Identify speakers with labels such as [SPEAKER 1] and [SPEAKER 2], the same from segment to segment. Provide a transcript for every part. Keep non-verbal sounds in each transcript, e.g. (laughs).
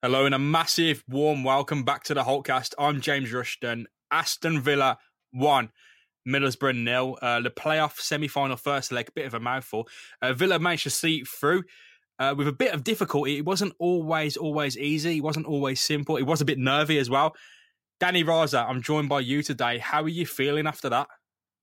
[SPEAKER 1] Hello and a massive warm welcome back to the Holtecast. I'm James Rushton. Aston Villa won, Middlesbrough nil. Uh, the playoff semi-final first leg, bit of a mouthful. Uh, Villa managed to see through uh, with a bit of difficulty. It wasn't always always easy. It wasn't always simple. It was a bit nervy as well. Dani Raza, I'm joined by you today. How are you feeling after that?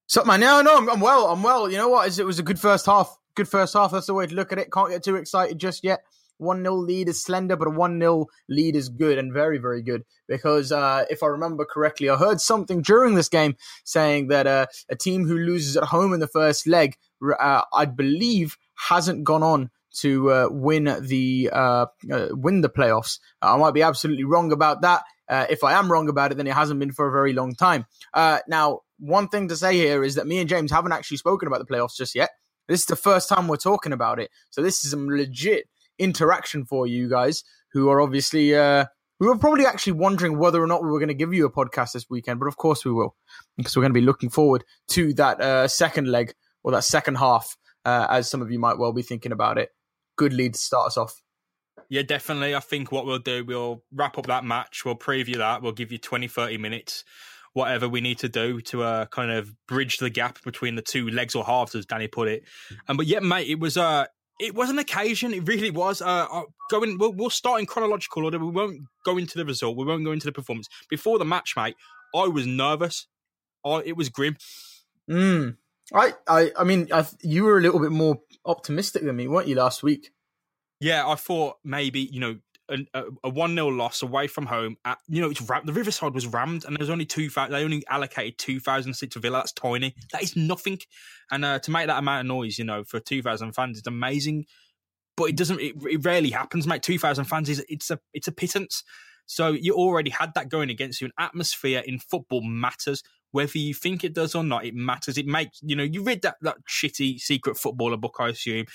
[SPEAKER 2] So man, no, no, I'm, I'm well. I'm well. You know what? It was a good first half. Good first half. That's the way to look at it. Can't get too excited just yet. 1 0 lead is slender, but a 1 0 lead is good and very, very good. Because uh, if I remember correctly, I heard something during this game saying that uh, a team who loses at home in the first leg, uh, I believe, hasn't gone on to uh, win the uh, uh, win the playoffs. I might be absolutely wrong about that. if I am wrong about it, then it hasn't been for a very long time. now, one thing to say here is that me and James haven't actually spoken about the playoffs just yet. This is the first time we're talking about it, so this is some legit interaction for you guys who are obviously uh, we were probably actually wondering whether or not we were going to give you a podcast this weekend, but of course we will, because we're going to be looking forward to that uh, second leg or that second half, uh, as some of you might well be thinking about it. Good lead to start us off.
[SPEAKER 1] Yeah, definitely. I think what we'll do, we'll wrap up that match, we'll preview that, we'll give you 20, 30 minutes, whatever we need to do to uh, kind of bridge the gap between the two legs or halves, as Dani put it. Um, but yeah, mate, it was uh, it was an occasion. It really was. Uh, uh, going, we'll, we'll start in chronological order. We won't go into the result. We won't go into the performance. Before the match, mate, I was nervous. I, it was grim.
[SPEAKER 2] Mm. I, I, I mean, I, you were a little bit more optimistic than me, weren't you, last week?
[SPEAKER 1] Yeah, I thought maybe you know a one 0 loss away from home. At you know, it's the Riverside was rammed, and there's only two. They only allocated two thousand seats to Villa. That's tiny. That is nothing. And uh, to make that amount of noise, you know, for two thousand fans, is amazing. But it doesn't. It, it rarely happens, mate. Two thousand fans is it's a it's a pittance. So you already had that going against you. An atmosphere in football matters whether you think it does or not, it matters. It makes you know you read that that shitty secret footballer book, I assume.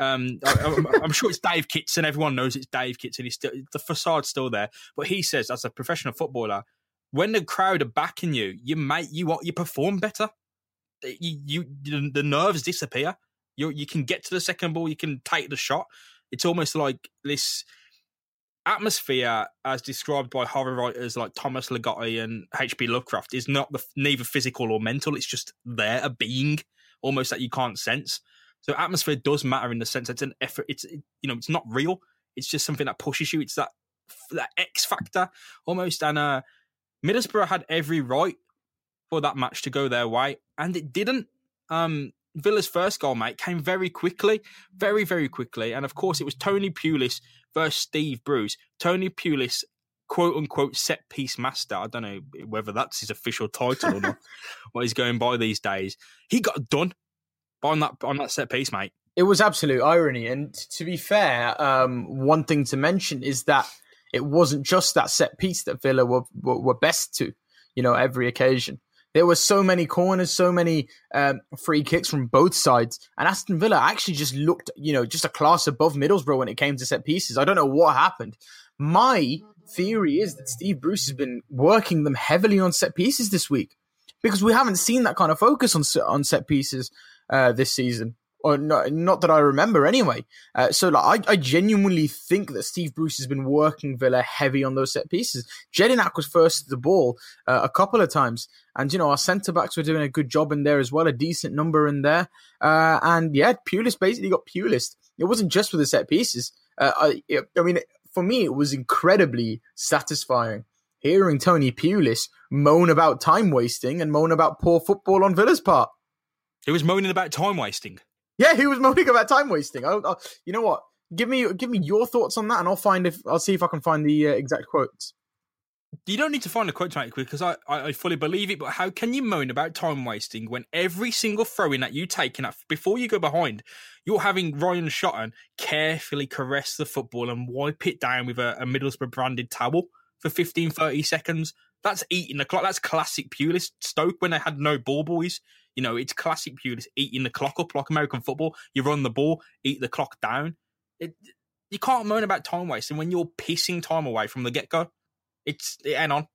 [SPEAKER 1] Um, I, am sure it's Dave Kitson. Everyone knows it's Dave Kitson. He's still the facade's still there, but he says as a professional footballer, when the crowd are backing you, you make you you perform better. You, you the nerves disappear. You you can get to the second ball. You can take the shot. It's almost like this atmosphere, as described by horror writers like Thomas Ligotti and H.P. Lovecraft, is not the, neither physical or mental. It's just there, a being almost that you can't sense. So atmosphere does matter in the sense it's an effort. It's you know it's not real. It's just something that pushes you. It's that that X factor almost. And uh, Middlesbrough had every right for that match to go their way, and it didn't. Um, Villa's first goal, mate, came very quickly, very, very quickly. And of course, it was Tony Pulis versus Steve Bruce. Tony Pulis, quote unquote, set piece master. I don't know whether that's his official title or not, (laughs) what he's going by these days. He got done on that on that set piece, mate.
[SPEAKER 2] It was absolute irony. And to be fair, um, one thing to mention is that it wasn't just that set piece that Villa were, were, were best to, you know, every occasion. There were so many corners, so many um, free kicks from both sides, and Aston Villa actually just looked, you know, just a class above Middlesbrough when it came to set pieces. I don't know what happened. My theory is that Steve Bruce has been working them heavily on set pieces this week because we haven't seen that kind of focus on on set pieces uh, this season or not, not that I remember anyway. Uh, so like, I, I genuinely think that Steve Bruce has been working Villa heavy on those set pieces. Jedinak was first to the ball uh, a couple of times, and you know our centre backs were doing a good job in there as well, a decent number in there. Uh, and yeah, Pulis basically got Pulis. It wasn't just for the set pieces. Uh, I, I mean, for me, it was incredibly satisfying hearing Tony Pulis moan about time wasting and moan about poor football on Villa's part.
[SPEAKER 1] He was moaning about time wasting.
[SPEAKER 2] Yeah, he was moaning about time wasting. I, I, you know what? Give me give me your thoughts on that, and I'll find if I'll see if I can find the uh, exact quotes.
[SPEAKER 1] You don't need to find the quote right because I, I, fully believe it. But how can you moan about time wasting when every single throw in that you take and before you go behind, you're having Ryan Shotton carefully caress the football and wipe it down with a, a Middlesbrough branded towel for 15, 30 seconds? That's eating the clock. That's classic Pulis Stoke when they had no ball boys. You know, it's classic Pulis eating the clock up like American football. You run the ball, eat the clock down. It, you can't moan about time wasting when you're pissing time away from the get go. It's it on.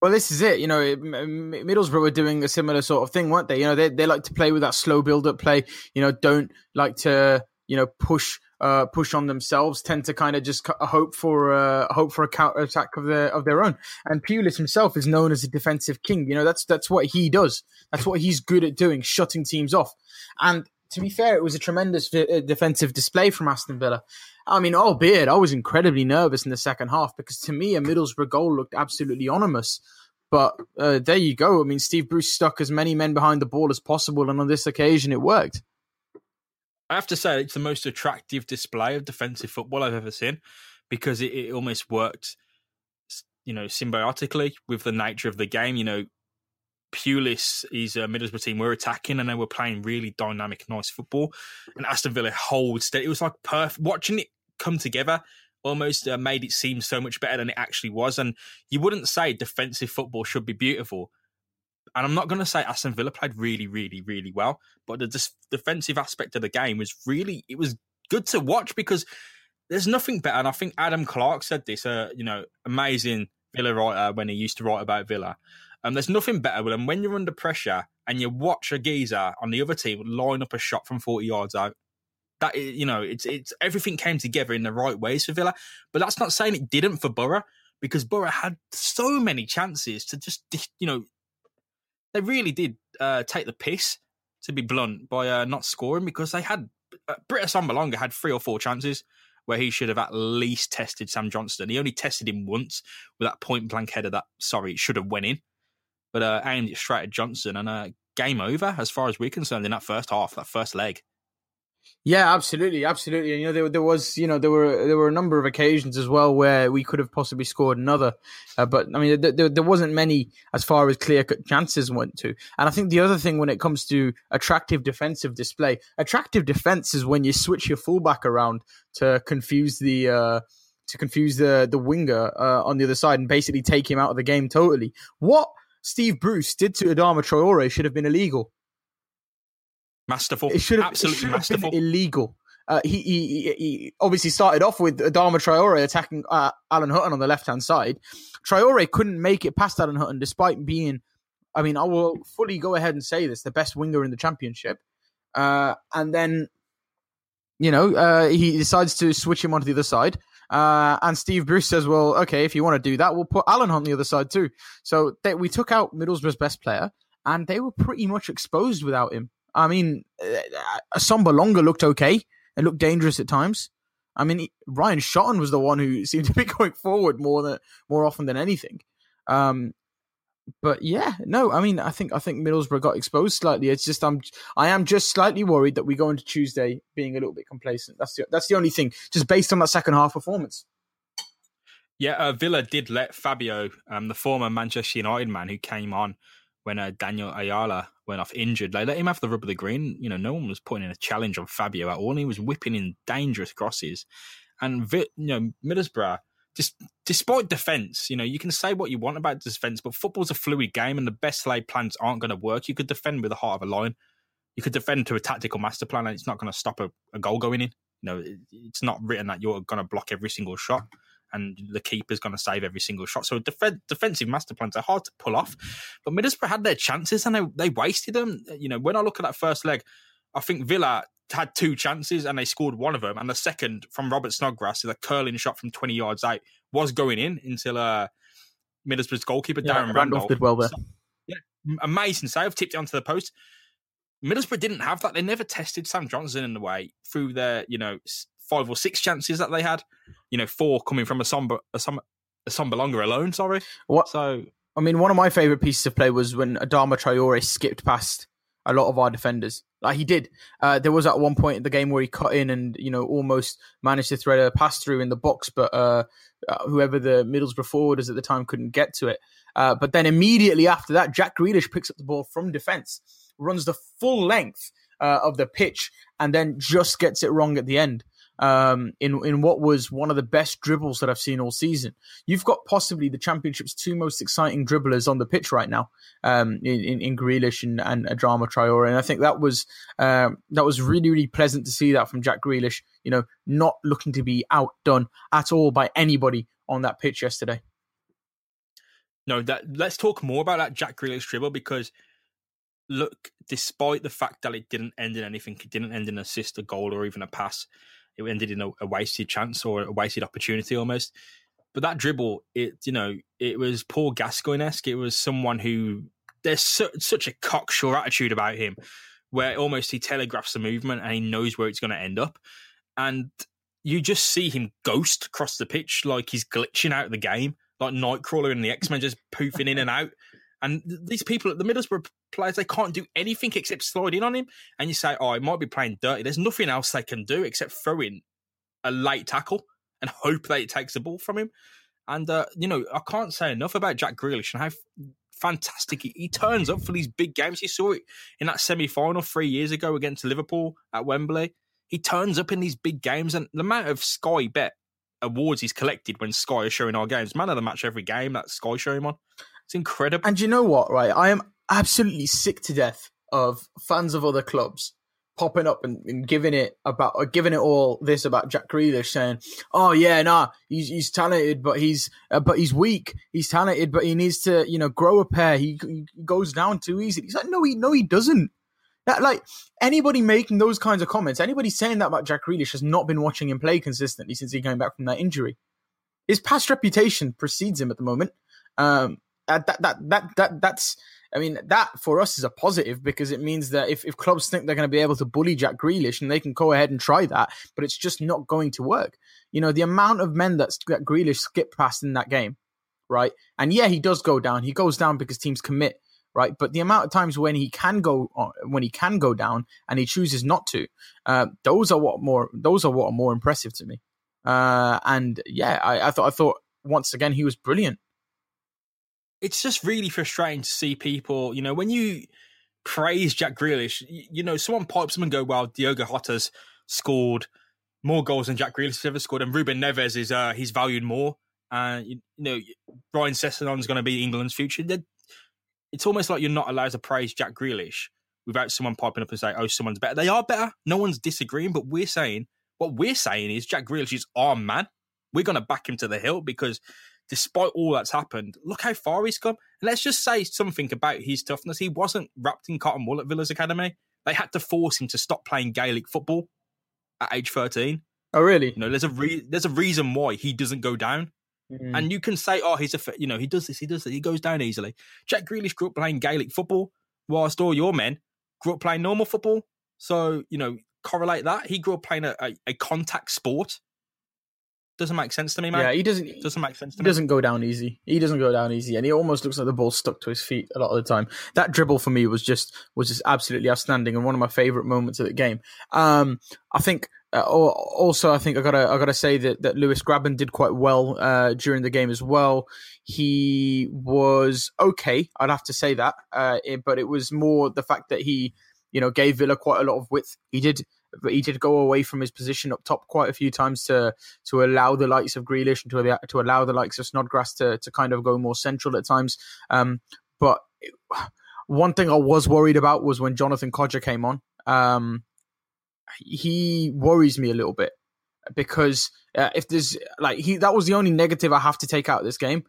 [SPEAKER 2] Well, this is it. You know, Middlesbrough were doing a similar sort of thing, weren't they? You know, they they like to play with that slow build up play. You know, don't like to you know push uh, push on themselves, tend to kind of just hope for uh, hope for a counter attack of their of their own. And Pulis himself is known as a defensive king. You know, that's that's what he does. That's what he's good at doing, shutting teams off. And to be fair, it was a tremendous uh, defensive display from Aston Villa. I mean, albeit I was incredibly nervous in the second half because to me, a Middlesbrough goal looked absolutely ominous. But uh, there you go. I mean, Steve Bruce stuck as many men behind the ball as possible, and on this occasion, it worked.
[SPEAKER 1] I have to say, it's the most attractive display of defensive football I've ever seen because it, it almost worked, you know, symbiotically with the nature of the game. You know, Pulis is a Middlesbrough team. We're attacking and they were playing really dynamic, nice football. And Aston Villa holds steady. It was like perfect. Watching it come together almost uh, made it seem so much better than it actually was. And you wouldn't say defensive football should be beautiful. And I'm not going to say Aston Villa played really, really, really well, but the dis- defensive aspect of the game was really, it was good to watch because there's nothing better. And I think Adam Clark said this, uh, you know, amazing Villa writer when he used to write about Villa. Um, there's nothing better than when you're under pressure and you watch a geezer on the other team line up a shot from 40 yards out. That you know, it's it's everything came together in the right ways for Villa, but that's not saying it didn't for Borough because Borough had so many chances to just you know they really did uh, take the piss to be blunt by uh, not scoring because they had uh, Britt Assombalonga had three or four chances where he should have at least tested Sam Johnstone. He only tested him once with that point blank header that sorry it should have went in but uh, aimed it straight at Johnstone and uh, game over as far as we're concerned in that first half, that first leg.
[SPEAKER 2] Yeah, absolutely, absolutely. And you know, there, there was, you know, there were there were a number of occasions as well where we could have possibly scored another, uh, but I mean, there, there wasn't many as far as clear cut chances went to. And I think the other thing when it comes to attractive defensive display, attractive defense is when you switch your fullback around to confuse the. Uh, to confuse the the winger uh, on the other side and basically take him out of the game totally. What Steve Bruce did to Adama Traore should have been illegal.
[SPEAKER 1] Masterful.
[SPEAKER 2] It should have,
[SPEAKER 1] Absolutely
[SPEAKER 2] it should
[SPEAKER 1] masterful.
[SPEAKER 2] Have been illegal. Uh, he, he, he obviously started off with Adama Traore attacking uh, Alan Hutton on the left hand side. Traore couldn't make it past Alan Hutton despite being, I mean, I will fully go ahead and say this, the best winger in the championship. Uh, and then, you know, uh, he decides to switch him onto the other side. Uh, and Steve Bruce says, well, okay, if you want to do that, we'll put Alan on the other side too. So they, we took out Middlesbrough's best player, and they were pretty much exposed without him. I mean, uh, Assombalonga looked okay. It looked dangerous at times. I mean, Ryan Shotton was the one who (laughs) seemed to be going forward more than more often than anything. Um, but yeah, no, I mean, I think I think Middlesbrough got exposed slightly. It's just I'm I am just slightly worried that we go into Tuesday being a little bit complacent. That's the that's the only thing, just based on that second half performance.
[SPEAKER 1] Yeah, uh, Villa did let Fabio, um, the former Manchester United man who came on when uh, Daniel Ayala went off injured, they let him have the rub of the green. You know, no one was putting in a challenge on Fabio at all, he was whipping in dangerous crosses. And you know, Middlesbrough just despite defense, you know, you can say what you want about defense, but football's a fluid game, and the best laid plans aren't going to work. You could defend with the heart of a lion. You could defend to a tactical master plan, and it's not going to stop a, a, goal going in. You know, it, it's not written that you're going to block every single shot, and the keeper's going to save every single shot. So def- defensive master plans are hard to pull off. But Middlesbrough had their chances, and they they wasted them. You know, when I look at that first leg, I think Villa had two chances and they scored one of them. And the second from Robert Snodgrass, the curling shot from 20 yards out, was going in until uh, Middlesbrough's goalkeeper, yeah, Darren Randolph.
[SPEAKER 2] did well there. So,
[SPEAKER 1] yeah, amazing save, tipped it onto the post. Middlesbrough didn't have that. They never tested Sam Johnstone in the way through their, you know, five or six chances that they had. You know, four coming from a somber, a, some, a Sombalonga alone. Sorry.
[SPEAKER 2] What?
[SPEAKER 1] So,
[SPEAKER 2] I mean, one of my favorite pieces of play was when Adama Traore skipped past a lot of our defenders. Like he did. Uh, there was at one point in the game where he cut in and you know almost managed to thread a pass through in the box, but uh, uh, whoever the Middlesbrough forwarders at the time couldn't get to it. Uh, but then immediately after that, Jack Grealish picks up the ball from defence, runs the full length uh, of the pitch, and then just gets it wrong at the end um, in in what was one of the best dribbles that I've seen all season. You've got possibly the championship's two most exciting dribblers on the pitch right now, um, in, in, in Grealish and, and Adama Traore, and I think that was um, that was really really pleasant to see that from Jack Grealish. You know, not looking to be outdone at all by anybody on that pitch yesterday.
[SPEAKER 1] No, that let's talk more about that Jack Grealish dribble because look, despite the fact that it didn't end in anything, it didn't end in an assist, a goal, or even a pass it ended in a, a wasted chance or a wasted opportunity almost. But that dribble, it you know, it was Paul Gascoigne esque. It was someone who there's su- such a cocksure attitude about him, where almost he telegraphs the movement and he knows where it's going to end up, and you just see him ghost across the pitch like he's glitching out of the game, like Nightcrawler and the X Men just poofing in and out. And these people at the Middlesbrough players, they can't do anything except slide in on him. And you say, oh, he might be playing dirty. There's nothing else they can do except throw in a late tackle and (laughs) hope that it takes the ball from him. And, uh, you know, I can't say enough about Jack Grealish and how fantastic he, he turns up for these big games. You saw it in that semi final three years ago against Liverpool at Wembley. He turns up in these big games, and the amount of Sky Bet awards he's collected when Sky are showing our games, man of the match every game that Sky show him on. It's incredible.
[SPEAKER 2] And you know what, right? I am absolutely sick to death of fans of other clubs popping up and, and giving it about or giving it all this about Jack Grealish, saying, "Oh yeah, nah, he's he's talented, but he's uh, but he's weak. He's talented, but he needs to you know grow a pair. He, he goes down too easy." He's like, "No, he no, he doesn't." That like anybody making those kinds of comments, anybody saying that about Jack Grealish has not been watching him play consistently since he came back from that injury. His past reputation precedes him at the moment. Um, that that that that that's I mean, that for us is a positive because it means that if, if clubs think they're going to be able to bully Jack Grealish and they can go ahead and try that, but it's just not going to work. You know, the amount of men that, that Grealish skipped past in that game, right? And yeah, he does go down. He goes down because teams commit, right? But the amount of times when he can go when he can go down and he chooses not to, uh, those are what more those are what are more impressive to me. Uh, and yeah, I, I thought I thought once again he was brilliant
[SPEAKER 1] it's just really frustrating to see people, you know, when you praise Jack Grealish, you, you know, someone pipes them and go, well, Diogo Jota's scored more goals than Jack Grealish has ever scored, and Ruben Neves is uh, he's valued more. And uh, you, you know, Ryan Sessegnon's going to be England's future. They're, it's almost like you're not allowed to praise Jack Grealish without someone piping up and say, "Oh, someone's better." They are better. No one's disagreeing, but we're saying what we're saying is Jack Grealish is our man. We're going to back him to the hill because despite all that's happened, look how far he's come. And let's just say something about his toughness. He wasn't wrapped in cotton wool at Villa's Academy. They had to force him to stop playing Gaelic football at age 13.
[SPEAKER 2] Oh, really?
[SPEAKER 1] You know, there's a re- there's a reason why he doesn't go down. Mm. And you can say, oh, he's a, you know, he does this, he does that, he goes down easily. Jack Grealish grew up playing Gaelic football, whilst all your men grew up playing normal football. So, you know, correlate that. He grew up playing a, a, a contact sport doesn't make sense to me, man.
[SPEAKER 2] Yeah, he doesn't.
[SPEAKER 1] Doesn't make sense to
[SPEAKER 2] he
[SPEAKER 1] me.
[SPEAKER 2] Doesn't go down easy. He doesn't go down easy, and he almost looks like the ball stuck to his feet a lot of the time. That dribble for me was just was just absolutely outstanding and one of my favorite moments of the game. Um, I think. Uh, also, I think I gotta I gotta say that, that Lewis Grabban did quite well uh, during the game as well. He was okay, I'd have to say that, uh, it, but it was more the fact that he, you know, gave Villa quite a lot of width. He did but he did go away from his position up top quite a few times to to allow the likes of Grealish and to to allow the likes of Snodgrass to to kind of go more central at times. Um, but one thing I was worried about was when Jonathan Kodjia came on. Um, he worries me a little bit because uh, if there's like he that was the only negative I have to take out of this game.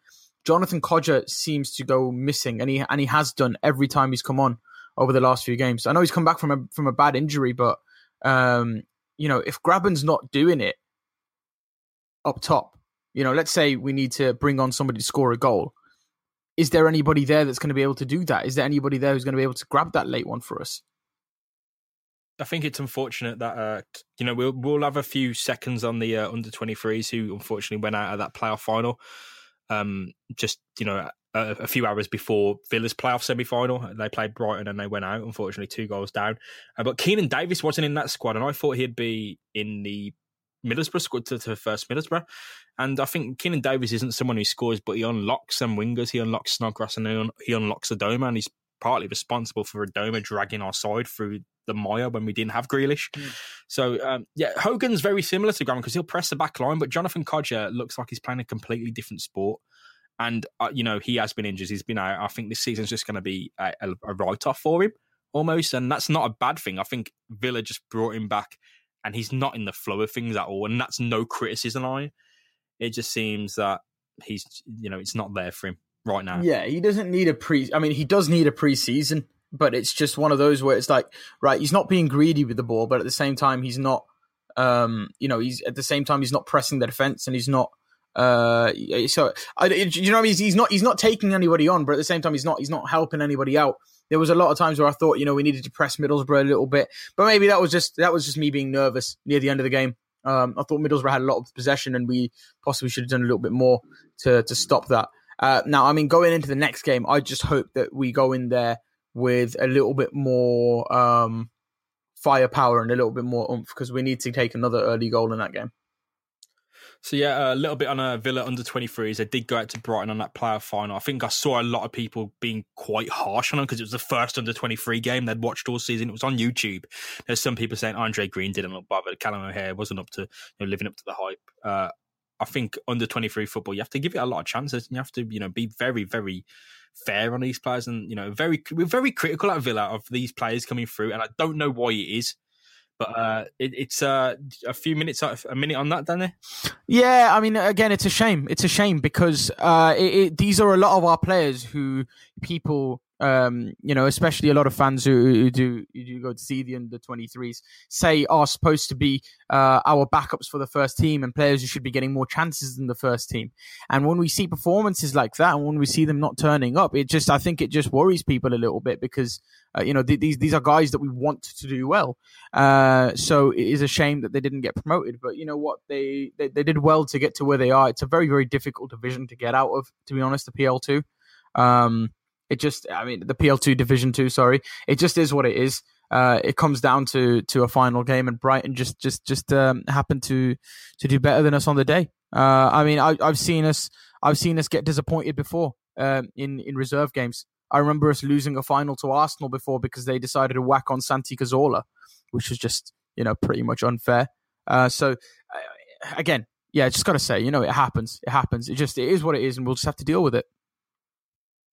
[SPEAKER 2] Jonathan Kodjia seems to go missing, and he and he has done every time he's come on over the last few games. I know he's come back from a from a bad injury, but um, you know, if Grabban's not doing it up top, you know, let's say we need to bring on somebody to score a goal. Is there anybody there that's going to be able to do that? Is there anybody there who's going to be able to grab that late one for us?
[SPEAKER 1] I think it's unfortunate that uh, you know we'll we'll have a few seconds on the uh, under 23s who unfortunately went out of that playoff final. Um, just you know a, a few hours before Villa's playoff semi final. They played Brighton and they went out, unfortunately, two goals down. Uh, but Keinan Davis wasn't in that squad, and I thought he'd be in the Middlesbrough squad to, to first Middlesbrough. And I think Keinan Davis isn't someone who scores, but he unlocks some wingers. He unlocks Snodgrass and he, un- he unlocks Adomah, and he's partly responsible for Adomah dragging our side through the mire when we didn't have Grealish. Mm. So um, yeah, Hogan's very similar to Grabban because he'll press the back line, but Jonathan Kodjia looks like he's playing a completely different sport. And uh, you know he has been injured. He's been out. I think this season's just going to be a, a write off for him almost, and that's not a bad thing. I think Villa just brought him back, and he's not in the flow of things at all. And that's no criticism him. It just seems that he's you know it's not there for him right now.
[SPEAKER 2] Yeah, he doesn't need a pre. I mean, he does need a preseason, but it's just one of those where it's like, right, he's not being greedy with the ball, but at the same time, he's not Um, you know, he's at the same time he's not pressing the defense and he's not. Uh, so I, you know, I mean? he's, he's not he's not taking anybody on, but at the same time he's not he's not helping anybody out. There was a lot of times where I thought, you know, we needed to press Middlesbrough a little bit, but maybe that was just that was just me being nervous near the end of the game. Um, I thought Middlesbrough had a lot of possession, and we possibly should have done a little bit more to to stop that. Uh, now, I mean, going into the next game, I just hope that we go in there with a little bit more um, firepower and a little bit more oomph because we need to take another early goal in that game.
[SPEAKER 1] So yeah, a little bit on a Villa under 23s. They did go out to Brighton on that player final. I think I saw a lot of people being quite harsh on them because it was the first under 23 game they'd watched all season. It was on YouTube. There's some people saying Andre Green didn't look bothered. Callum O'Hare wasn't up to you know, living up to the hype. Uh, I think under 23 football, you have to give it a lot of chances. And you have to, you know, be very, very fair on these players, and you know, very we're very critical at Villa of these players coming through, and I don't know why it is. But uh, it, it's uh, a few minutes, a minute on that, Dani.
[SPEAKER 2] Yeah, I mean, again, it's a shame. It's a shame because uh, it, it, these are a lot of our players who people um, you know, especially a lot of fans who, who do who do go to see the under 23s say are supposed to be uh, our backups for the first team and players who should be getting more chances than the first team. And when we see performances like that, and when we see them not turning up, it just I think it just worries people a little bit because uh, you know th- these these are guys that we want to do well. Uh, so it is a shame that they didn't get promoted, but you know what they, they they did well to get to where they are. It's a very very difficult division to get out of, to be honest. The PL two. Um, it just, I mean, the PL2 Division Two. Sorry, it just is what it is. Uh, it comes down to to a final game, and Brighton just just just um, happened to to do better than us on the day. Uh, I mean, I, have seen us I've seen us get disappointed before um, in in reserve games. I remember us losing a final to Arsenal before because they decided to whack on Santi Cazorla, which was just you know pretty much unfair. Uh, so uh, again, yeah, just got to say, you know, it happens. It happens. It just it is what it is, and we'll just have to deal with it.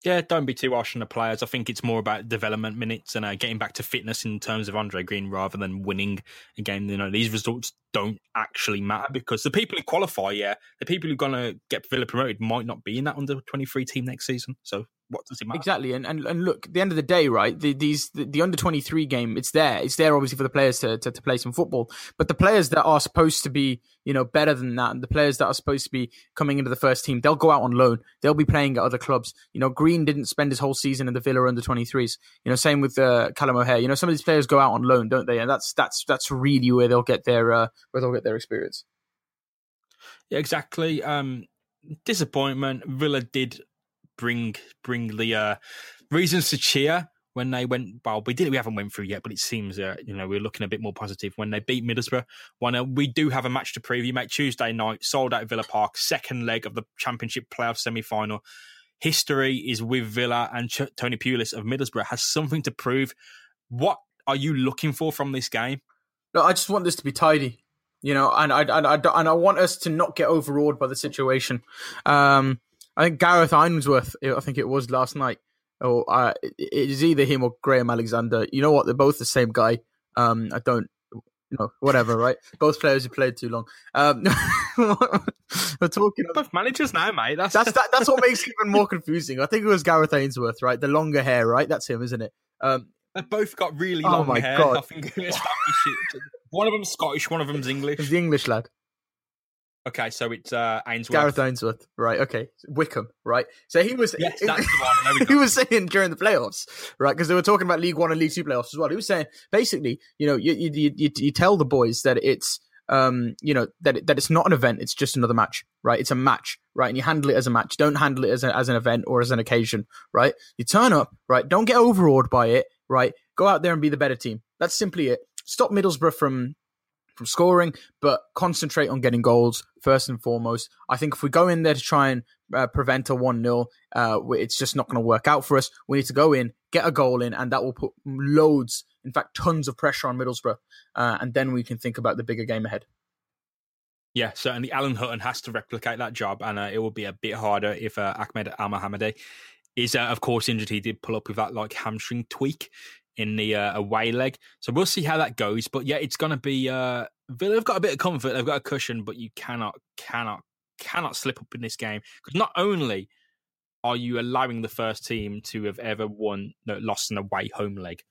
[SPEAKER 1] Yeah, don't be too harsh on the players. I think it's more about development minutes and uh, getting back to fitness in terms of Andre Green rather than winning a game. You know, these results don't actually matter because the people who qualify, yeah, the people who are going to get Villa promoted might not be in that under 23 team next season. So what does it matter?
[SPEAKER 2] Exactly, and and, and look, at the end of the day, right? The, these the, the under twenty three game, it's there. It's there obviously for the players to, to, to play some football, but the players that are supposed to be you know better than that, and the players that are supposed to be coming into the first team, they'll go out on loan. They'll be playing at other clubs. You know, Green didn't spend his whole season in the Villa under twenty threes. You know, same with uh, Callum O'Hare. You know, some of these players go out on loan, don't they? And that's that's that's really where they'll get their uh, where they'll get their experience.
[SPEAKER 1] Yeah, exactly. Um, disappointment. Villa did bring bring the uh, reasons to cheer when they went. Well, we didn't. We haven't went through yet, but it seems uh, you know we're looking a bit more positive when they beat Middlesbrough. One, we do have a match to preview, mate. Tuesday night, sold out Villa Park, second leg of the Championship playoff semi final. History is with Villa and Ch- Tony Pulis of Middlesbrough has something to prove. What are you looking for from this game?
[SPEAKER 2] No, I just want this to be tidy you know, and I, and I, and I want us to not get overawed by the situation. Um, I think Gareth Ainsworth, I think it was last night, or uh, it is either him or Graham Alexander. You know what? They're both the same guy. Um, I don't, you know, whatever, right? (laughs) Both players who played too long. Um, (laughs) we're talking
[SPEAKER 1] both managers now, mate. That's
[SPEAKER 2] that's that, that's what (laughs) makes it even more confusing. I think it was Gareth Ainsworth, right? The longer hair, right? That's him, isn't it? Um,
[SPEAKER 1] they both got really oh long oh my hair. God. I think one of them's Scottish, one of them's English.
[SPEAKER 2] It's the English lad.
[SPEAKER 1] Okay, so it's uh, Ainsworth.
[SPEAKER 2] Gareth Ainsworth, right? Okay, Wycombe, right? So he was,
[SPEAKER 1] yes, that's the
[SPEAKER 2] one. (laughs) he was saying during the playoffs, right? Because they were talking about League One and League Two playoffs as well. He was saying basically, you know, you you, you, you tell the boys that it's um, you know that it, that it's not an event; it's just another match, right? It's a match, right? And you handle it as a match. Don't handle it as a, as an event or as an occasion, right? You turn up, right? Don't get overawed by it, right? Go out there and be the better team. That's simply it. Stop Middlesbrough from from scoring, but concentrate on getting goals first and foremost. I think if we go in there to try and uh, prevent a 1 0, uh, it's just not going to work out for us. We need to go in, get a goal in, and that will put loads, in fact, tons of pressure on Middlesbrough. Uh, and then we can think about the bigger game ahead.
[SPEAKER 1] Yeah, certainly Alan Hutton has to replicate that job, and uh, it will be a bit harder if uh, Ahmed Elmohamady is, uh, of course, injured. He did pull up with that like hamstring tweak in the uh, away leg. So we'll see how that goes. But yeah, it's going to be uh, Villa have got a bit of comfort. They've got a cushion, but you cannot, cannot, cannot slip up in this game because not only are you allowing the first team to have ever won, no, lost an away home leg,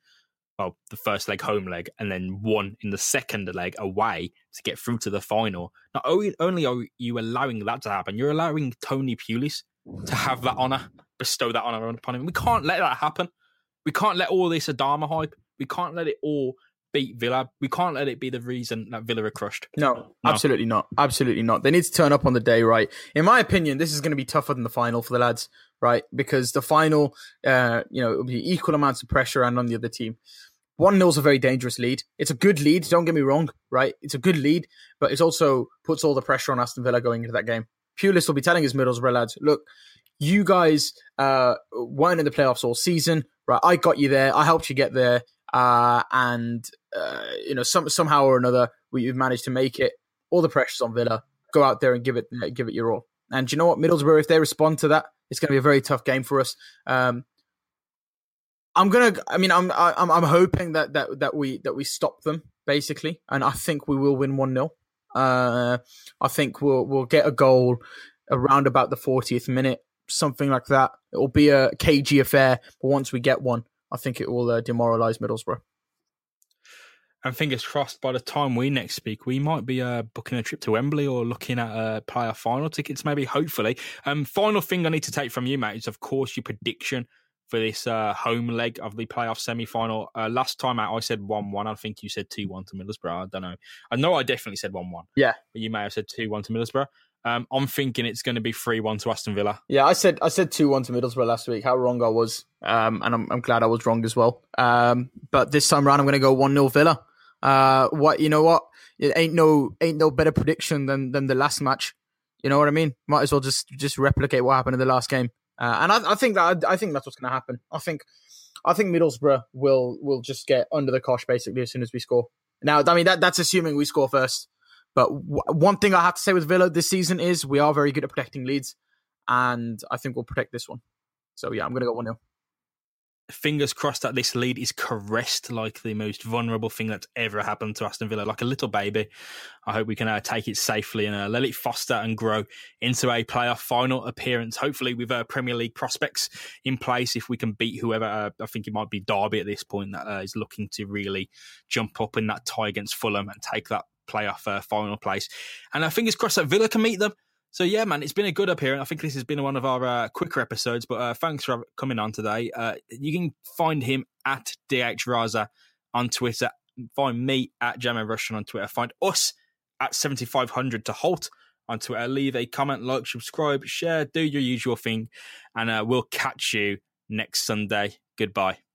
[SPEAKER 1] well, the first leg home leg, and then one in the second leg away to get through to the final. Not only are you allowing that to happen, you're allowing Tony Pulis to have that honour, bestow that honour upon him. We can't let that happen. We can't let all this Adama hype. We can't let it all beat Villa. We can't let it be the reason that Villa are crushed.
[SPEAKER 2] No, no, absolutely not. Absolutely not. They need to turn up on the day, right? In my opinion, this is going to be tougher than the final for the lads, right? Because the final, uh, you know, it'll be equal amounts of pressure and on the other team. One nil's a very dangerous lead. It's a good lead. Don't get me wrong, right? It's a good lead, but it also puts all the pressure on Aston Villa going into that game. Pulis will be telling his Middlesbrough lads, look, you guys uh, weren't in the playoffs all season, right? I got you there. I helped you get there, uh, and uh, you know, some somehow or another, we've managed to make it. All the pressure's on Villa. Go out there and give it give it your all. And you know what, Middlesbrough, if they respond to that, it's going to be a very tough game for us. Um, I'm gonna. I mean, I'm. I'm. I'm hoping that that that we that we stop them basically, and I think we will win one 0 uh, I think we'll we'll get a goal around about the 40th minute, something like that. It will be a cagey affair, but once we get one, I think it will uh, demoralise Middlesbrough.
[SPEAKER 1] And fingers crossed, by the time we next speak, we might be uh, booking a trip to Wembley or looking at uh, player final tickets, maybe, hopefully. Um, final thing I need to take from you, mate, is of course your prediction for this uh, home leg of the playoff semi final. Uh, last time out, I said 1 1. I think you said 2 1 to Middlesbrough. I don't know. I know I definitely said 1 1.
[SPEAKER 2] Yeah.
[SPEAKER 1] But you may have said 2 1 to Middlesbrough. Um, I'm thinking it's going to be 3 1 to Aston Villa.
[SPEAKER 2] Yeah, I said I said 2 1 to Middlesbrough last week. How wrong I was. Um, and I'm, I'm glad I was wrong as well. Um, but this time around, I'm going to go 1 0 Villa. Uh, what, you know what? It ain't no ain't no better prediction than than the last match. You know what I mean? Might as well just just replicate what happened in the last game. Uh, and I, I, think that I think that's what's going to happen. I think I think Middlesbrough will will just get under the cosh basically as soon as we score. Now, I mean that that's assuming we score first. But w- one thing I have to say with Villa this season is we are very good at protecting leads, and I think we'll protect this one. So yeah, I'm going to go one 0
[SPEAKER 1] fingers crossed that this lead is caressed like the most vulnerable thing that's ever happened to Aston Villa, like a little baby. I hope we can uh, take it safely and uh, let it foster and grow into a playoff final appearance. Hopefully, with uh, Premier League prospects in place, if we can beat whoever, uh, I think it might be Derby at this point that uh, is looking to really jump up in that tie against Fulham and take that playoff uh, final place. And uh, fingers crossed that Villa can meet them. So yeah, man, it's been a good up appearance. I think this has been one of our uh, quicker episodes, but uh, thanks for coming on today. Uh, you can find him at DH Raza on Twitter. Find me at Jammer Russian on Twitter. Find us at 7500 to Holte on Twitter. Leave a comment, like, subscribe, share, do your usual thing, and uh, we'll catch you next Sunday. Goodbye.